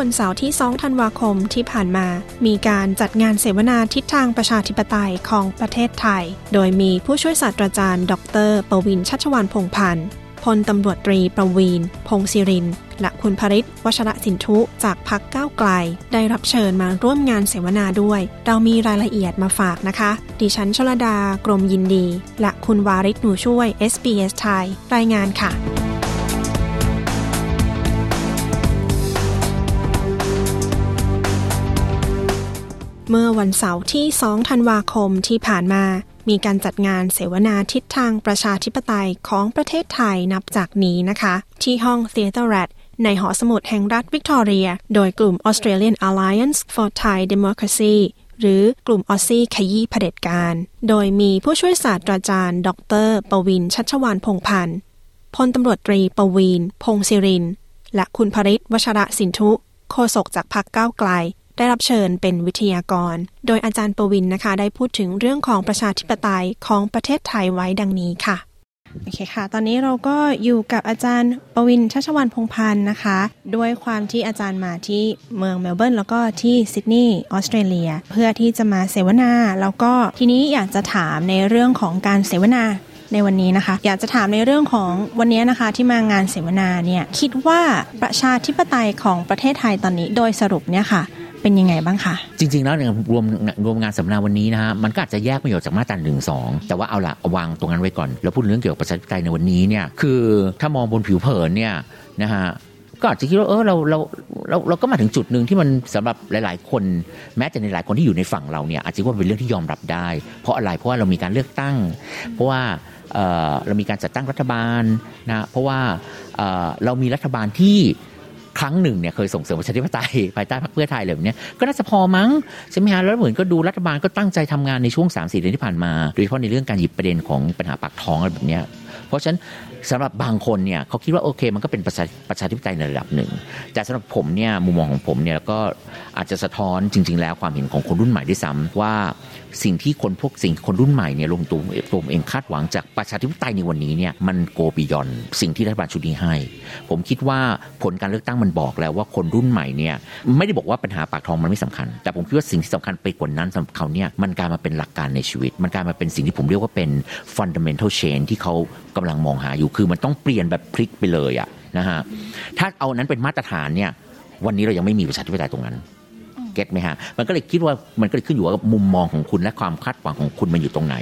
วันเสาร์ที่ 2 ธันวาคมที่ผ่านมา มีการจัดงานเสวนาทิศทางประชาธิปไตยของประเทศไทย โดยมีผู้ช่วยศาสตราจารย์ ดร ประวินชัชวานพงพันธ์พลตำรวจตรีประวีน พงศิริน และคุณภริษวชระสินทุจากพักก้าวไกล ได้รับเชิญมาร่วมงานเสวนาด้วย เรามีรายละเอียดมาฝากนะคะ ดิฉันชลดากรมยินดี และคุณวาริศหนูช่วย SBS ไทย รายงานค่ะ วันเสาร์ที่ 2 ธันวาคมที่ผ่านมา มีการจัดงานเสวนาทิศทางประชาธิปไตยของประเทศไทยนับจากนี้นะคะ ที่ห้อง Theatre Rat ในหอสมุดแห่งรัฐวิกตอเรีย โดยกลุ่ม Australian Alliance for Thai Democracy หรือกลุ่มออซซี่ขยี้เผด็จการ โดยมีผู้ช่วยศาสตราจารย์ ดร ประวินชัชวานพงพันธ์พลตำรวจตรีประวีนพงศิริน และคุณภริษวชระสินทุ โฆษกจากพรรคก้าวไกล ได้รับเชิญเป็นวิทยากร โดยอาจารย์ประวินนะคะ ได้พูดถึงเรื่องของประชาธิปไตยของประเทศไทยไว้ดังนี้ค่ะโอเคค่ะ ตอนนี้เราก็อยู่กับอาจารย์ปวินชัชวาลพงศ์พันธ์นะคะ ด้วยความที่อาจารย์มาที่เมืองเมลเบิร์นแล้วก็ที่ซิดนีย์ออสเตรเลีย เพื่อที่จะมาเสวนา แล้วก็ทีนี้อยากจะถามในเรื่องของการเสวนาในวันนี้นะคะ อยากจะถามในเรื่องของวันนี้นะคะ ที่มางานเสวนาเนี่ยคิดว่าประชาธิปไตยของประเทศไทยตอนนี้โดยสรุปเนี่ยค่ะ เป็นยังไงบ้างคะจริง ๆ แล้วเนี่ยรวมรวมงานสัมมนาวันนี้นะฮะมันก็อาจจะแยกประโยชน์จากมาตราหนึ่งสองแต่ว่าเอาละวางตรงนั้นไว้ก่อน แล้วพูดเรื่องเกี่ยวกับประชาธิปไตยในวันนี้เนี่ยคือถ้ามองบนผิวเผินเนี่ยนะฮะก็อาจจะคิดว่าเออเราเราเราเราก็มาถึงจุดหนึ่งที่มันสำหรับหลาย ๆ คน แม้แต่ในหลายคนที่อยู่ในฝั่งเราเนี่ยอาจจะว่าเป็นเรื่องที่ยอมรับได้ เพราะอะไรเพราะว่าเรามีการเลือกตั้ง เพราะว่าเเรามีการจัดตั้งรัฐบาลนะเพราะว่าเเรามีรัฐบาลที่ ครั้งหนึ่งเนี่ยเคยส่งเสริมประชาธิปไตยภายใต้พรรคเพื่อไทยเลยแบบนี้ก็น่าจะพอมั้งใช่ไหมฮะแล้วเหมือนก็ดูรัฐบาลก็ตั้งใจทำงานในช่วง3 4เดือนที่ผ่านมา โดยเฉพาะในเรื่องการหยิบประเด็นของปัญหาปากท้องอะไรแบบนี้เพราะฉะนั้นสำหรับบางคนเนี่ยเขาคิดว่าโอเค มันก็เป็นประชาประชาธิปไตยในระดับหนึ่ง แต่สำหรับผมเนี่ยมุมมองของผมเนี่ยก็อาจจะสะท้อนจริง ๆ แล้วความเห็นของคนรุ่นใหม่ด้วยซ้ำว่า สิ่งที่คนพวกสิ่งคนรุ่นใหม่เนี่ยลงตัวตัวมเองคาดหวังจากประชาธิปไตยในวันนี้เนี่ยมันโกบิยอนสิ่งที่รัฐบาลชุดนี้ให้ ผมคิดว่าผลการเลือกตั้งมันบอกแล้วว่าคนรุ่นใหม่เนี่ยไม่ได้บอกว่าปัญหาปากท้องมันไม่สำคัญ แต่ผมคิดว่าสิ่งที่สำคัญไปกว่านั้นสำหรับเขาเนี่ยมันกลายมาเป็นหลักการในชีวิต มันกลายมาเป็นสิ่งที่ผมเรียกว่าเป็น fundamental change ที่เขากำลังมองหาอยู่คือมันต้องเปลี่ยนแบบพลิกไปเลยอะนะฮะถ้าเอานั้นเป็นมาตรฐานเนี่ยวันนี้เรายังไม่มีประชาธิปไตยตรงนั้น เก็ตไหมฮะมันก็เลยคิดว่ามันก็เลยขึ้นอยู่กับมุมมองของคุณและความคาดหวังของคุณมันอยู่ตรงไหน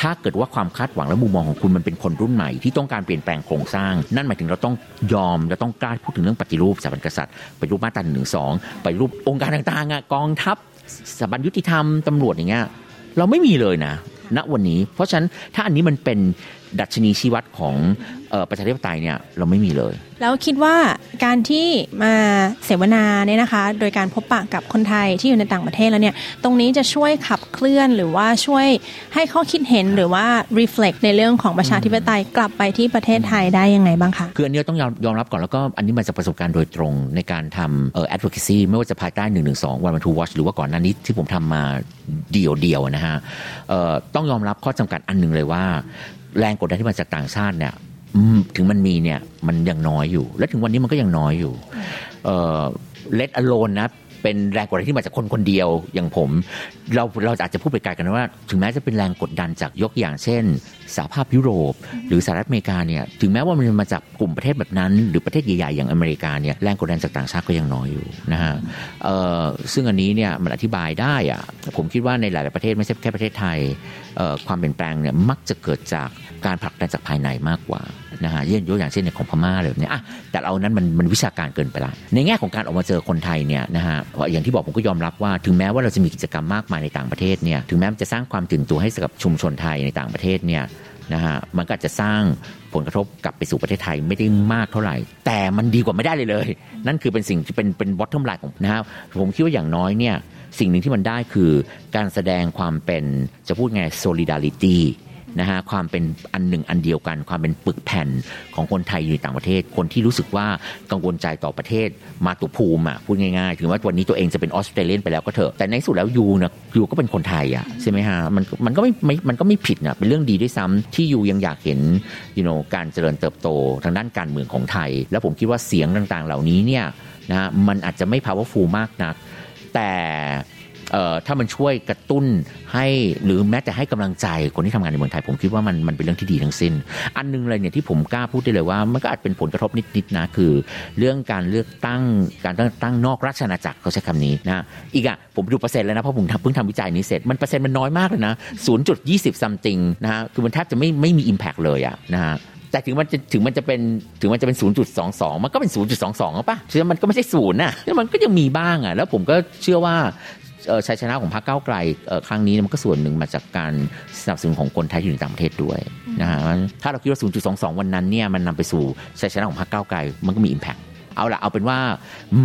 ถ้าเกิดว่าความคาดหวังและมุมมองของคุณมันเป็นคนรุ่นใหม่ที่ต้องการเปลี่ยนแปลงโครงสร้าง นั่นหมายถึงเราต้องยอมเราต้องกล้าพูดถึงเรื่องปฏิรูปสถาบันกษัตริย์ปฏิรูปมาตราหนึ่งสองปฏิรูปองค์การต่างๆอะกองทัพสถาบันยุติธรรมตำรวจอย่างเงี้ยเราไม่มีเลยนะณวันนี้ เพราะฉะนั้นถ้าอันนี้มันเป็น ดัชนีชี้วัดของเออประชาธิปไตยเนี่ยเราไม่มีเลย แล้วคิดว่าการที่มาเสวนาเนี่ยนะคะ โดยการพบปะกับคนไทยที่อยู่ในต่างประเทศแล้วเนี่ยตรงนี้จะช่วยขับเคลื่อนหรือว่าช่วยให้ข้อคิดเห็นหรือว่า reflect ในเรื่องของประชาธิปไตยกลับไปที่ประเทศไทยได้ยังไงบ้างคะคืออันนี้ต้องยอมยอมรับก่อนแล้วก็อันนี้มาจากประสบการณ์โดยตรงในการทำเอ่อ advocacy ไม่ว่าจะภายใต้1นึวันวันทูวอชหรือว่าก่อนหน้านี้ที่ผมทำมาเดี่ยวเดียวๆนะฮะเอ่อต้องยอมรับข้อจำกัดอันหนึ่งเลยว่า แรงกดดันที่มาจากต่างชาติเนี่ยถึงมันมีเนี่ยมันยังน้อยอยู่ และถึงวันนี้มันก็ยังน้อยอยู่เอ่อโลนนะ เป็นแรงกดดันที่มาจากคนคนเดียวอย่างผม เราเราอาจจะพูดไปไกลกันว่า ถึงแม้จะเป็นแรงกดดันจากยกอย่างเช่นสหภาพยุโรป หรือสหรัฐอเมริกาเนี่ยถึงแม้ว่ามันจะมาจากกลุ่มประเทศแบบนั้น หรือประเทศใหญ่ๆอย่างอเมริกาเนี่ยแรงกดดันจากต่างชาติก็ยังน้อยอยู่นะฮะซึ่งอันนี้เนี่ยมันอธิบายได้อะผมคิดว่าในหลายๆประเทศไม่ใช่แค่ประเทศไทยความเปลี่ยนแปลงเนี่ยมักจะเกิดจากการผลักดันจากภายในมากกว่า นะฮะเช่นยกอย่างเช่นในของพม่าเลยเนี่ยอะแต่เอานั้นมันมันวิชาการเกินไปละในแง่ของการออกมาเจอคนไทยเนี่ยนะฮะอย่างที่บอกผมก็ยอมรับว่าถึงแม้ว่าเราจะมีกิจกรรมมากมายในต่างประเทศเนี่ยถึงแม้มันจะสร้างความตื่นตัวให้กับชุมชนไทยในต่างประเทศเนี่ยนะฮะมันก็จะสร้างผลกระทบกลับไปสู่ประเทศไทยไม่ได้มากเท่าไหร่ แต่มันดีกว่าไม่ได้เลยเลย นั่นคือเป็นสิ่งที่เป็นเป็น bottom line ของนะฮะผมคิดว่าอย่างน้อยเนี่ยสิ่งหนึ่งที่มันได้คือการแสดงความเป็นจะพูดไง solidarity นะฮะความเป็นอันหนึ่งอันเดียวกัน ความเป็นปึกแผ่นของคนไทยอยู่ในต่างประเทศ คนที่รู้สึกว่ากังวลใจต่อประเทศมาตุภูมิอะพูดง่ายๆ ถึงว่าวันนี้ตัวเองจะเป็นออสเตรเลียนไปแล้วก็เถอะแต่ในสุดแล้วยูนะยูก็เป็นคนไทยอะใช่ไหมฮะมันมันก็ไม่ไม่มันก็ไม่ผิดนะเป็นเรื่องดีด้วยซ้ำที่ยูยังอยากเห็น you know การเจริญเติบโตทางด้านการเมืองของไทย แล้วผมคิดว่าเสียงต่างๆ เหล่านี้เนี่ยนะมันอาจจะไม่ powerful มากนัก แต่ ถ้ามันช่วยกระตุ้นให้หรือแม้แต่ให้กำลังใจคนที่ทำงานในเมืองไทย ผมคิดว่ามันมันเป็นเรื่องที่ดีทั้งสิ้น อันนึงเลยเนี่ยที่ผมกล้าพูดได้เลยว่า มันก็อาจเป็นผลกระทบนิดๆนะคือ เรื่องการเลือกตั้งการตั้งตั้งนอกราชอาณาจักรเขาใช้คำนี้นะอีกอะผมดูเปอร์เซ็นต์แล้วนะเพราะผมเพิ่งทำวิจัยนี้เสร็จมันเปอร์เซ็นต์มันน้อยมากเลยนะ0.20 something นะฮะคือมันแทบจะไม่ไม่มี impact เลยอะนะฮะแต่ถึงมันจะถึงมันจะเป็นถึงมันจะเป็น 0.22 มันก็เป็น 0.22ป่ะคือมันก็ไม่ใช่ศูนย์นะมันก็ยังมีบ้างอะ แล้วผมก็เชื่อว่า ชัยชนะของพรรคก้าวไกลครั้งนี้มันก็ส่วนหนึ่งมาจากการสนับสนุนของคนไทยอยู่ในต่างประเทศด้วยนะฮะถ้าเราคิดว่า 0.22 วันนั้นเนี่ยมันนำไปสู่ชัยชนะของพรรคก้าวไกลมันก็มี Impact เอาละเอาเป็นว่า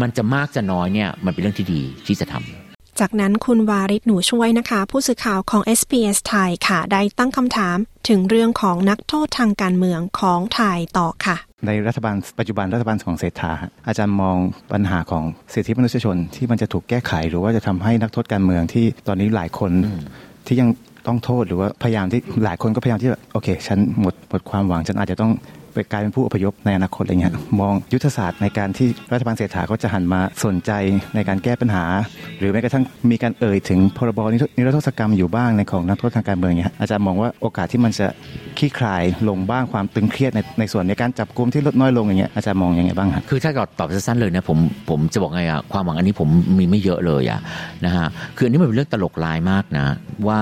มันจะมากจะน้อยเนี่ยมันเป็นเรื่องที่ดีที่จะทำจากนั้นคุณวาริศหนูช่วยนะคะ ผู้สื่อข่าวของ SBS ไทยค่ะ ได้ตั้งคำถามถึงเรื่องของนักโทษทางการเมืองของไทยต่อค่ะ ในรัฐบาลปัจจุบันรัฐบาลของเศรษฐาอาจารย์มองปัญหาของสิทธิมนุษยชนที่มันจะถูกแก้ไข หรือว่าจะทำให้นักโทษการเมืองที่ตอนนี้หลายคนที่ยังต้องโทษหรือว่าพยายามที่หลายคนก็พยายามที่โอเค ฉันหมดหมดความหวังฉันอาจจะต้อง ไปกลายเป็นผู้อพยพในอนาคตอะไรเงี้ยมองยุทธศาสตร์ในการที่รัฐบาลเศรษฐาก็จะหันมาสนใจในการแก้ปัญหา หรือแม้กระทั่งมีการเอ่ยถึงพรบนิรโทษกรรมอยู่บ้างในของนักโทษทางการเมืองเนี่ยอาจารย์มองว่าโอกาสที่มันจะคลี่คลายลงบ้างความตึงเครียดในในส่วนในการจับกลุ่มที่ลดน้อยลงอย่างเงี้ยอาจารย์มองยังไงบ้างครับคือถ้าตอบตอบสั้นๆเลยนะผมผมจะบอกไงอะความหวังอันนี้ผมมีไม่เยอะเลยอะนะฮะคืออันนี้มันเป็นเรื่องตลกลายมากนะว่า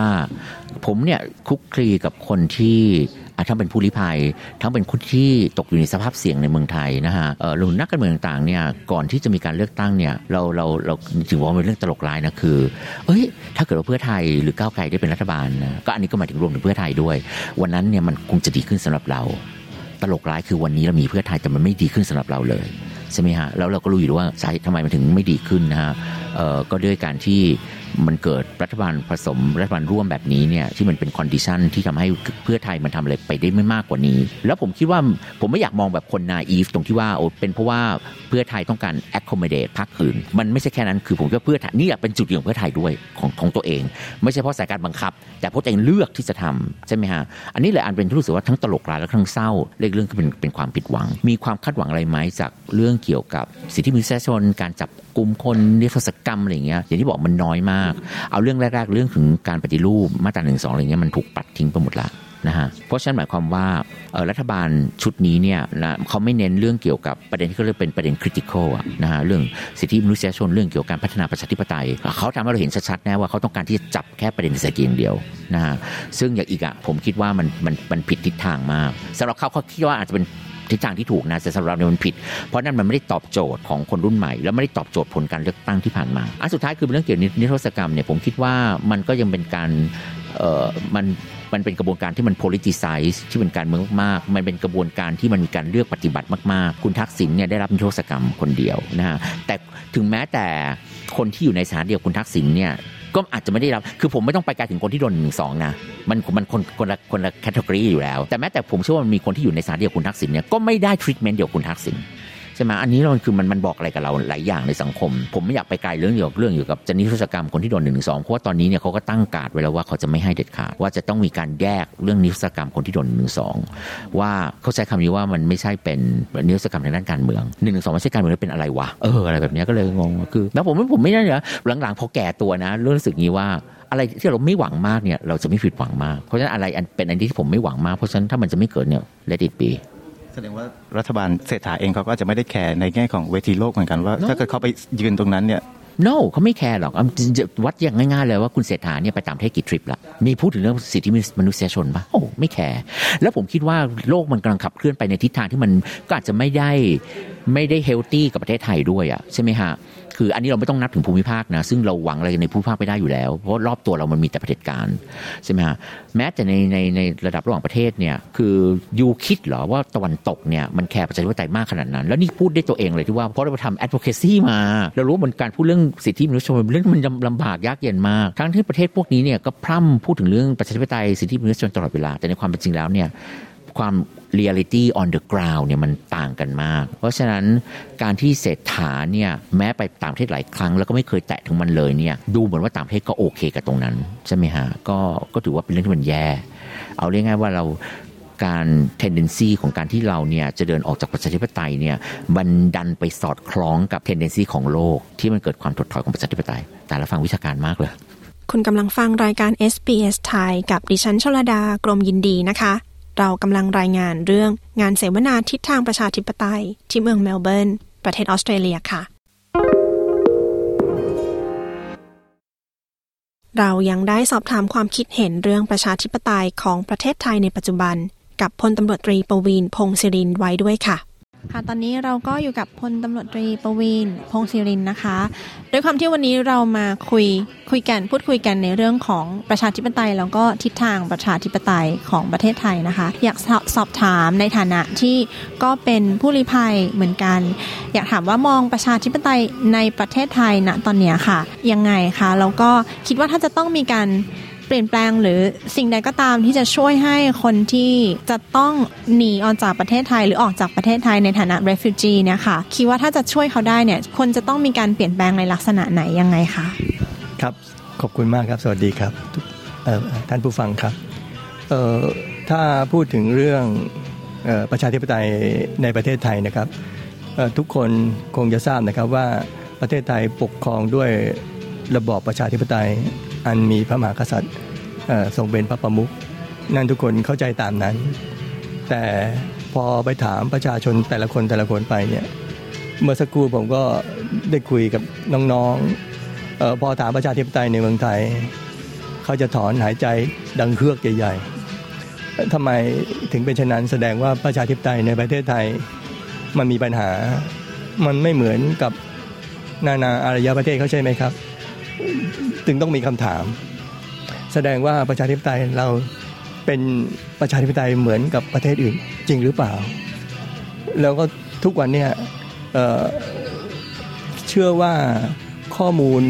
ผมเนี่ยคุกคลีกับคนที่ทั้งเป็นผู้ลี้ภัย ทั้งเป็นคนที่ตกอยู่ในสภาพเสี่ยงในเมืองไทยนะฮะรุ่นนักการเมืองต่างๆเนี่ยก่อนที่จะมีการเลือกตั้งเนี่ยเราเราเราถือว่าเป็นเรื่องตลกร้ายนะคือเอ้ยถ้าเกิดว่าเพื่อไทยหรือก้าวไกลได้เป็นรัฐบาลนะก็อันนี้ก็หมายถึงรวมถึงเพื่อไทยด้วย วันนั้นเนี่ยมันคงจะดีขึ้นสำหรับเรา ตลกร้ายคือวันนี้เรามีเพื่อไทยแต่มันไม่ดีขึ้นสำหรับเราเลยใช่ไหมฮะแล้วเราก็รู้อยู่ว่าสาเหตุทำไมมันถึงไม่ดีขึ้นนะฮะก็ด้วยการที่ มันเกิดรัฐบาลผสมรัฐบาลร่วมแบบนี้เนี่ยที่มันเป็น condition ที่ทำให้เพื่อไทยมันทำอะไรไปได้ไม่มากกว่านี้ แล้วผมคิดว่าผมไม่อยากมองแบบคนนาอีฟตรงที่ว่าโอ้เป็นเพราะว่าเพื่อไทยต้องการ accommodate พรรคอื่น มันไม่ใช่แค่นั้นคือผมก็เพื่อไทยนี่เป็นจุดยืนของเพื่อไทยด้วยของของตัวเอง ไม่ใช่เพราะสายการบังคับ แต่เพราะตัวเองเลือกที่จะทำใช่ไหมฮะอันนี้เลยอันเป็นที่รู้สึกว่าทั้งตลกร้ายและทั้งเศร้าเรื่องเรื่องก็เป็นเป็นความผิดหวัง มีความคาดหวังอะไรไหมจากเรื่องเกี่ยวกับสิทธิมนุษยชนการจับ กลุ่มคนนิรโทษกรรมอะไรเงี้ยอย่างที่บอกมันน้อยมาก เอาเรื่องแรก ๆ เรื่องถึงการปฏิรูปมาตราหนึ่งสองอะไรเงี้ยมันถูกปัดทิ้งไปหมดละนะฮะเพราะฉะนั้นหมายความว่ารัฐบาลชุดนี้เนี่ยนะเขาไม่เน้นเรื่องเกี่ยวกับประเด็นที่เขาเรียกเป็นประเด็นคริติคอลนะฮะเรื่องสิทธิมนุษยชนเรื่องเกี่ยวกับการพัฒนาประชาธิปไตย เขาทำให้เราเห็นชัดๆแน่ว่าเขาต้องการที่จะจับแค่ประเด็นเศรษฐกิจเดียวนะฮะซึ่งอย่างอีกอะผมคิดว่ามันมันมันผิดทิศทางมากสำหรับเขาเขาคิดว่าอาจจะเป็น ทิศทางที่ถูกนะแต่สำหรับเนี่ยมันผิด เพราะนั่นมันไม่ได้ตอบโจทย์ของคนรุ่นใหม่ แล้วไม่ได้ตอบโจทย์ผลการเลือกตั้งที่ผ่านมาอันสุดท้ายคือเรื่องเกี่ยวกับนิรโทษกรรมเนี่ยผมคิดว่ามันก็ยังเป็นการเอ่อมันมันเป็นกระบวนการที่มัน politicize ที่เป็นการเมืองมาก มันเป็นกระบวนการที่มันมีการเลือกปฏิบัติมาก ๆ คุณทักษิณเนี่ยได้รับนิรโทษกรรมคนเดียวนะฮะแต่ถึงแม้แต่คนที่อยู่ในสถานเดียวคุณทักษิณเนี่ย ก็อาจจะไม่ได้รับ คือผมไม่ต้องไปไกลถึงคนที่โดนหนึ่งสองนะ มันมันคนคนละคนละแคตตากรีอยู่แล้ว แต่แม้แต่ผมเชื่อว่ามันมีคนที่อยู่ในสารเดียวคุณทักษิณเนี่ยก็ไม่ได้ทรีทเมนต์เดียวคุณทักษิณ ใช่ไหมอันนี้มันคือมันมันบอกอะไรกับเราหลายอย่างในสังคม ผมไม่อยากไปไกลเรื่องเกี่ยวกับเรื่องอยู่กับจนิรโทษกรรมคนที่โดนหนึ่งสองเพราะว่าตอนนี้เนี่ยเขาก็ตั้งการไว้แล้วว่าเขาจะไม่ให้เด็ดขาดว่าจะต้องมีการแยกเรื่องนิรโทษกรรมคนที่โดนหนึ่งสองว่าเขาใช้คำนี้ว่ามันไม่ใช่เป็นนิรโทษกรรมในด้านการเมืองหนึ่งสองไม่ใช่การเมืองเป็นอะไรวะเอออะไรแบบนี้ก็เลยงงคือแล้วผมผมไม่ได้เหรอหลังๆพอแก่ตัวนะรู้สึกงี้ว่าอะไรที่เราไม่หวังมากเนี่ยเราจะไม่ผิดหวังมาก เพราะฉะนั้นอะไรเป็นอันที่ผมไม่หวังมากเพราะฉะนั้นถ้ามันจะไม่เกิดเนี่ย let it be แสดงว่ารัฐบาลเศรษฐาเองเขาก็จะไม่ได้แคร์ในแง่ของเวทีโลกเหมือนกันว่า ถ้าเกิดเขาไปยืนตรงนั้นเนี่ย no เขาไม่แคร์หรอกวัดอย่างง่ายๆเลยว่าคุณเศรษฐาเนี่ยไปตามเทศกี่ทริปละมีพูดถึงเรื่องสิทธิมนุษยชนปะโอ้ไม่แคร์แล้วผมคิดว่าโลกมันกำลังขับเคลื่อนไปในทิศทางที่มันก็อาจจะไม่ได้ไม่ได้ healthy กับประเทศไทยด้วยอะใช่ไหมฮะ คืออันนี้เราไม่ต้องนับถึงภูมิภาคนะซึ่งเราหวังอะไรในภูมิภาคไม่ได้อยู่แล้ว เพราะรอบตัวเรามันมีแต่เผด็จการใช่ไหมฮะแม้แต่ในในในระดับระหว่างประเทศเนี่ยคือ you คิดเหรอว่าตะวันตกเนี่ยมันแคร์ประชาธิปไตยมากขนาดนั้น แล้วนี่พูดได้ตัวเองเลยที่ว่าเพราะเราไปทำ advocacy มาเรารู้ว่ามันการพูดเรื่องสิทธิมนุษยชนเรื่องมันลำบากยากเย็นมาก ทั้งที่ประเทศพวกนี้เนี่ยก็พร่ำพูดถึงเรื่องประชาธิปไตยสิทธิมนุษยชนตลอดเวลาแต่ในความเป็นจริงแล้วเนี่ย ความ reality on the ground เนี่ยมันต่างกันมาก เพราะฉะนั้นการที่เศรษฐาเนี่ยแม้ไปต่างประเทศหลายครั้ง แล้วก็ไม่เคยแตะถึงมันเลยเนี่ยดูเหมือนว่าต่างประเทศก็โอเคกับตรงนั้น ใช่ไหมฮะก็ก็ถือว่าเป็นเรื่องที่มันแย่ เอาเรียกง่ายว่าเราการ tendency ของการที่เราเนี่ยจะเดินออกจากประชาธิปไตยเนี่ยมันดันไปสอดคล้องกับ tendency ของโลก ที่มันเกิดความถดถอยของประชาธิปไตย แต่ละฟังวิชาการมากเลยคุณกำลังฟังรายการ SBS ไทยกับดิฉันชลดากรมยินดีนะคะ เรากำลังรายงานเรื่องงานเสวนาทิศทางประชาธิปไตย ที่เมืองเมลเบิร์น ประเทศออสเตรเลียค่ะ เรายังได้สอบถามความคิดเห็นเรื่องประชาธิปไตยของประเทศไทยในปัจจุบัน กับพลตำรวจตรีประวีนพงศิรินไว้ด้วยค่ะ ค่ะตอนนี้เราก็อยู่กับพลตำรวจตรีประวีนพงศิรินนะคะด้วยความที่วันนี้เรามาคุยคุยกันพูดคุยกันในเรื่องของประชาธิปไตยแล้วก็ทิศทางประชาธิปไตยของประเทศไทยนะคะ อยากสอบสอบถามในฐานะที่ก็เป็นผู้ลี้ภัยเหมือนกัน อยากถามว่ามองประชาธิปไตยในประเทศไทยณตอนนี้ค่ะ ยังไงคะแล้วก็คิดว่าถ้าจะต้องมีการ เปลี่ยนแปลงหรือสิ่งใดก็ตามที่จะช่วยให้คนที่จะต้องหนีออกจากประเทศไทย หรือออกจากประเทศไทยในฐานะ refugee เนี่ยค่ะคิดว่าถ้าจะช่วยเขาได้เนี่ยคนจะต้องมีการเปลี่ยนแปลงในลักษณะไหนยังไงคะครับขอบคุณมากครับ สวัสดีครับท่านผู้ฟังครับถ้าพูดถึงเรื่องออประชาธิปไตยในประเทศไทยนะครับทุกคนคงจะทราบนะครับว่าประเทศไทยปกครองด้วย ระบอบประชาธิปไตยอันมีพระมหากษัตริย์ทรงเป็นพระประมุขนั่นทุกคนเข้าใจตามนั้น แต่พอไปถามประชาชนแต่ละคนแต่ละคนไปเนี่ยเมื่อสักครู่ผมก็ได้คุยกับน้องๆออพอถามประชาธิปไตยในเมืองไทย เขาจะถอนหายใจดังเครือกใหญ่ๆทำไมถึงเป็นเช่นนั้นแสดงว่าประชาธิปไตยในประเทศไทยมันมีปัญหา มันไม่เหมือนกับนานาอารยประเทศเขาใช่ไหมครับ จึงต้องมีคำถาม แสดงว่าประชาธิปไตยเราเป็นประชาธิปไตยเหมือนกับประเทศอื่นจริงหรือเปล่า แล้วก็ทุกวันเนี่ยเเชื่อว่าข้อมูล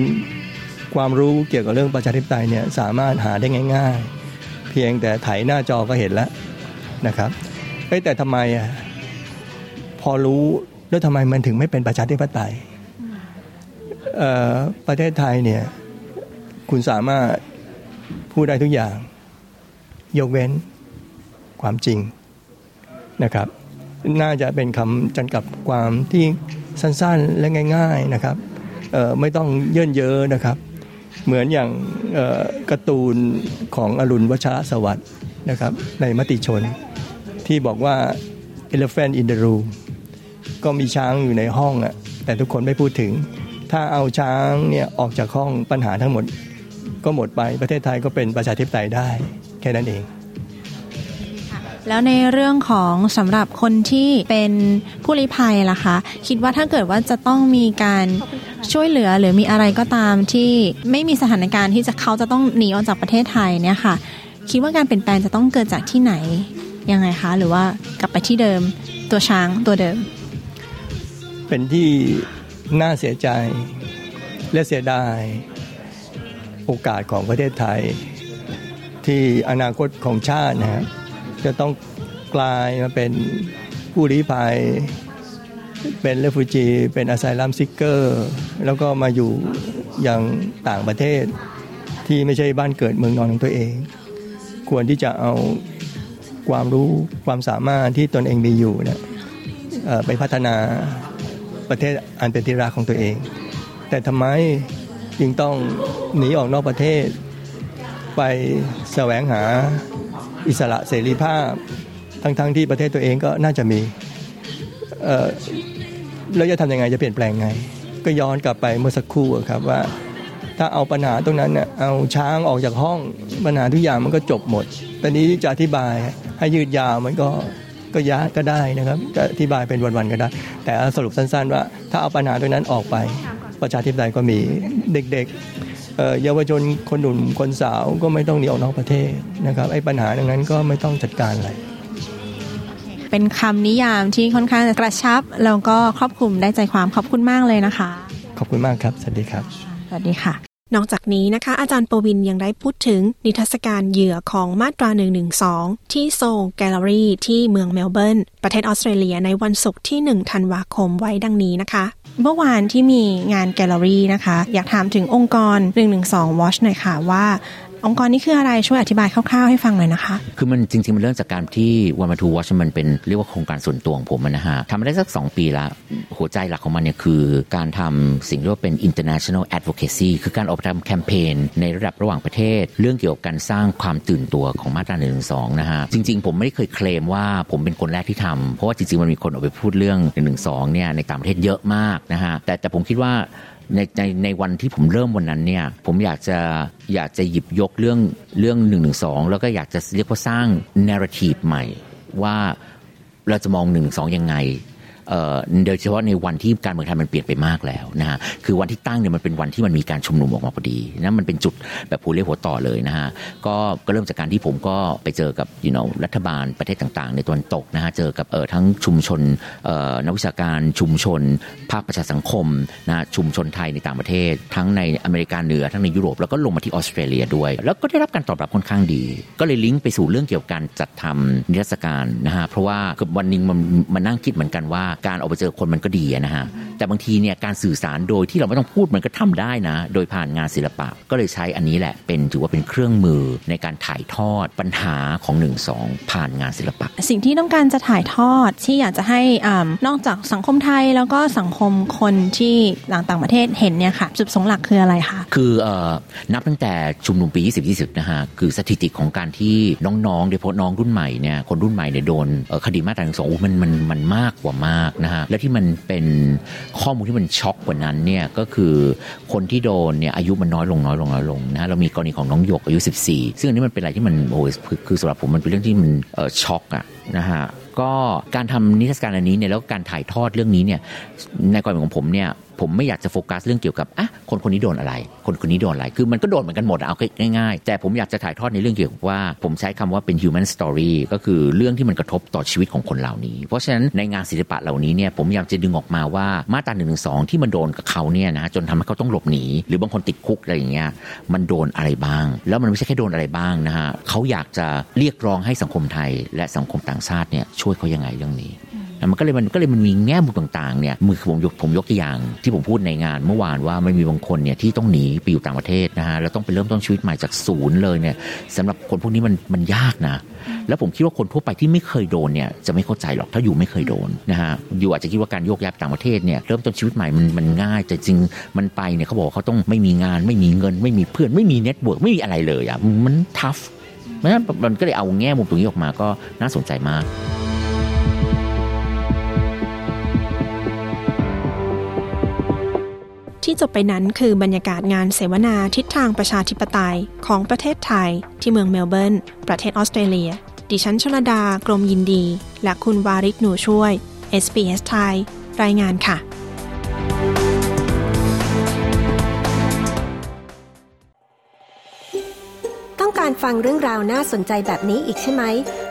ความรู้เกี่ยวกับเรื่องประชาธิปไตยเนี่ยสามารถหาได้ง่าย ๆ เพียงแต่ไถหน้าจอก็เห็นแล้วนะครับเอ้แต่ทำไมอะพอรู้แล้วทำไมมันถึงไม่เป็นประชาธิปไตย ประเทศไทยเนี่ยคุณสามารถพูดได้ทุกอย่าง ยกเว้นความจริงนะครับ น่าจะเป็นคำจำกัดความที่สั้นๆและง่าย ๆนะครับไม่ต้องเยื่นเยอะนะครับ เหมือนอย่างการ์ตูนของอรุณวัชรสวัสด์นะครับ ในมติชนที่บอกว่า elephant in the room ก็มีช้างอยู่ในห้องอะแต่ทุกคนไม่พูดถึง ถ้าเอาช้างเนี่ยออกจากห้องปัญหาทั้งหมด ก็หมดไปประเทศไทยก็เป็นประชาธิปไตยได้ แค่นั้นเอง แล้วในเรื่องของสำหรับคนที่เป็นผู้ลี้ภัยล่ะคะ คิดว่าถ้าเกิดว่าจะต้องมีการช่วยเหลือหรือมีอะไรก็ตามที่ไม่มีสถานการณ์ที่จะเขาจะต้องหนีออกจากประเทศไทยเนี่ยค่ะ คิดว่าการเปลี่ยนแปลงจะต้องเกิดจากที่ไหนยังไงคะ หรือว่ากลับไปที่เดิมตัวช้างตัวเดิม เป็นที่ น่าเสียใจและเสียดาย โอกาสของประเทศไทย ที่อนาคตของชาตินะจะต้องกลายมาเป็นผู้ลี้ภัย เป็น refugee เป็น asylum seeker แล้วก็มาอยู่อย่างต่างประเทศที่ไม่ใช่บ้านเกิดเมืองนอนของตัวเอง ควรที่จะเอาความรู้ความสามารถที่ตนเองมีอยู่นะไปพัฒนา ประเทศอันเป็นที่รักของตัวเอง แต่ทำไมจึงต้องหนีออกนอกประเทศ ไปแสวงหาอิสระเสรีภาพ ทั้งๆทที่ประเทศตัวเองก็น่าจะมีเอ่อแล้วจะทำยังไงจะเปลี่ยนแปลงไง ก็ย้อนกลับไปเมื่อสักครู่ครับว่า ถ้าเอาปัญหาตรงนั้นเนี่ยเอาช้างออกจากห้องปัญหาทุกอย่างมันก็จบหมดตอนนี้จะอธิบายให้ยืดยาวมันก็ ก็ยะก็ได้นะครับจะอธิบายเป็นวันๆก็ได้ แต่สรุปสั้น ๆ ว่าถ้าเอาปัญหาตรงนั้นออกไป ประชาธิปไตยก็มีเด็กๆเยาวชนคนหนุ่มคนสาวก็ไม่ต้องหนีออกนอกประเทศนะครับไอ้ปัญหาดังนั้นก็ไม่ต้องจัดการอะไรเป็นคำนิยามที่ค่อนข้างกระชับแล้วก็ครอบคลุมได้ใจความขอบคุณมากเลยนะคะ ขอบคุณมากครับสวัสดีครับสวัสดีค่ะ นอกจากนี้นะคะ อาจารย์ปวินยังได้พูดถึงนิทรรศการเหยื่อของมาตรา 112 ที่โซลแกลเลอรี่ที่เมืองเมลเบิร์น ประเทศออสเตรเลียในวันศุกร์ที่ 1 ธันวาคมไว้ดังนี้นะคะ เมื่อวานที่มีงานแกลเลอรี่นะคะ อยากถามถึงองค์กร 112 Watch หน่อยค่ะว่า องค์กรนี้คืออะไรช่วยอธิบายคร่าวๆให้ฟังหน่อยนะคะ คือมันจริงๆ มันเริ่มจากการที่วันมาทูวอชมันเป็นเรียกว่าโครงการส่วนตัวของผมนะฮะทำมาได้สัก 2 ปีแล้วหัวใจหลักของมันเนี่ยคือ การทำสิ่งที่ว่าเป็น international advocacy คือการออกทำแคมเปญในระดับระหว่างประเทศ เรื่องเกี่ยวกับการสร้างความตื่นตัวของมาตราหนึ่งสองนะฮะจริง ๆ ผมไม่ได้เคยเคลมว่าผมเป็นคนแรกที่ทำเพราะว่าจริงๆมันมีคนออกไปพูดเรื่องหนึ่งสองเนี่ยในต่างประเทศเยอะมากนะฮะแต่แต่ผมคิดว่า ในในในวันที่ผมเริ่มวันนั้นเนี่ยผมอยากจะอยากจะหยิบยกเรื่องเรื่องหนึ่งหนึ่งสองแล้วก็อยากจะเรียกว่าสร้างนาราทีฟใหม่ว่าเราจะมองหนึ่งสองยังไง โดยเฉพาะในวันที่การเมืองไทยมันเปลี่ยนไปมากแล้วนะฮะคือวันที่ตั้งเนี่ยมันเป็นวันที่มันมีการชุมนุมออกมาพอดีนะมันเป็นจุดแบบผู้เลี้ยหัวต่อเลยนะฮะก็ก็เริ่มจากการที่ผมก็ไปเจอกับยูโนรัฐบาลประเทศต่างๆ ในตะวันตกนะฮะเจอกับเออทั้งชุมชนนักวิชาการชุมชน ภาคประชาสังคมนะชุมชนไทยในต่างประเทศ ทั้งในอเมริกาเหนือทั้งในยุโรปแล้วก็ลงมาที่ออสเตรเลียด้วย แล้วก็ได้รับการตอบรับค่อนข้างดี ก็เลยลิงก์ไปสู่เรื่องเกี่ยวกับการจัดทำนิทรรศการนะฮะเพราะว่าวันนึงมันมานั่งคิดเหมือนกันว่าการออกไปเจอคนมันก็ดีนะฮะแต่บางทีเนี่ยการสื่อสารโดยที่เราไม่ต้องพูดมันก็ทำได้นะ โดยผ่านงานศิลปะ ก็เลยใช้อันนี้แหละเป็นถือว่าเป็นเครื่องมือในการถ่ายทอดปัญหาของ1นึผ่านงานศิลปะ สิ่งที่ต้องการจะถ่ายทอดที่อยากจะให้อนอกจากสังคมไทยแล้วก็สังคมคนที่หลังต่างประเทศเห็นเนี่ยค่ะจุดสงหลักคืออะไรคะคืออนับตั้งแต่ชุมนุมปี 2020 นะฮะคือสถิติของการที่น้องๆโดยเฉพาะน้องรุ่นใหม่เนี่ยคนรุ่นใหม่เนี่ยโดนคดีมาตราหนึ่งสองมันมันมันมากกว่ามากนะฮะและที่มันเป็นข้อมูลที่มันช็อกกว่านั้นเนี่ยก็คือคนที่โดนเนี่ยอายุมันน้อยลงน้อยลงน้อยลงนะเรามีกรณีของน้องหยกอายุ 14 ซึ่งอันนี้มันเป็นอะไรที่มันโอ้คือสำหรับผมมันเป็นเรื่องที่มันช็อกอะนะฮะก็การทำนิทรรศการอันนี้เนี่ยแล้วการถ่ายทอดเรื่องนี้เนี่ยในกรณีของผมเนี่ย ผมไม่อยากจะโฟกัสเรื่องเกี่ยวกับอะคนคนนี้โดนอะไร คนคนนี้โดนอะไรคือมันก็โดนเหมือนกันหมดเอาง่ายๆ แต่ผมอยากจะถ่ายทอดในเรื่องเกี่ยวกับว่า ผมใช้คำว่าเป็น human story ก็คือเรื่องที่มันกระทบต่อชีวิตของคนเหล่านี้ เพราะฉะนั้นในงานศิลปะเหล่านี้เนี่ยผมอยากจะดึงออกมาว่ามาตราหนึ่งสองที่มันโดนกับเขาเนี่ยนะจนทำให้เขาต้องหลบหนีหรือบางคนติดคุกอะไรอย่างเงี้ยมันโดนอะไรบ้าง แล้วมันไม่ใช่แค่โดนอะไรบ้างนะฮะเขาอยากจะเรียกร้องให้สังคมไทย และสังคมต่างชาติเนี่ยช่วยเขายังไงเรื่องนี้ มันก็เลยมันก็เลยมันมีแง่มุมต่างๆเนี่ยมือผมยกผมยกตัวอย่าง ที่ผมพูดในงานเมื่อวานว่ามันมีบางคนเนี่ยที่ต้องหนีไปอยู่ต่างประเทศนะฮะแล้วต้องไปเริ่มต้นชีวิตใหม่จากศูนย์เลยเนี่ยสำหรับคนพวกนี้มันมันยากนะ แล้วผมคิดว่าคนทั่วไปที่ไม่เคยโดนเนี่ยจะไม่เข้าใจหรอกถ้าอยู่ไม่เคยโดนนะฮะอยู่อาจจะคิดว่าการโยกย้ายต่างประเทศเนี่ยเริ่มต้นชีวิตใหม่มันมันง่ายแต่จริงมันไปเนี่ยเขาบอกเขาต้องไม่มีงาน ไม่มีเงิน ไม่มีเพื่อนไม่มี network ไม่มีอะไรเลยอะมัน tough เพราะฉะนั้นมันก็เลยเอาแง่มุมตรงนี้ออกมาก็น่าสนใจมาก ที่จบไปนั้นคือบรรยากาศงานเสวนาทิศทางประชาธิปไตยของประเทศไทย ที่เมืองเมลเบิร์น ประเทศออสเตรเลีย ดิฉันชลดา กรมยินดี และคุณวาริกหนูช่วย SBS ไทย รายงานค่ะ ต้องการฟังเรื่องราวน่าสนใจแบบนี้อีกใช่ไหม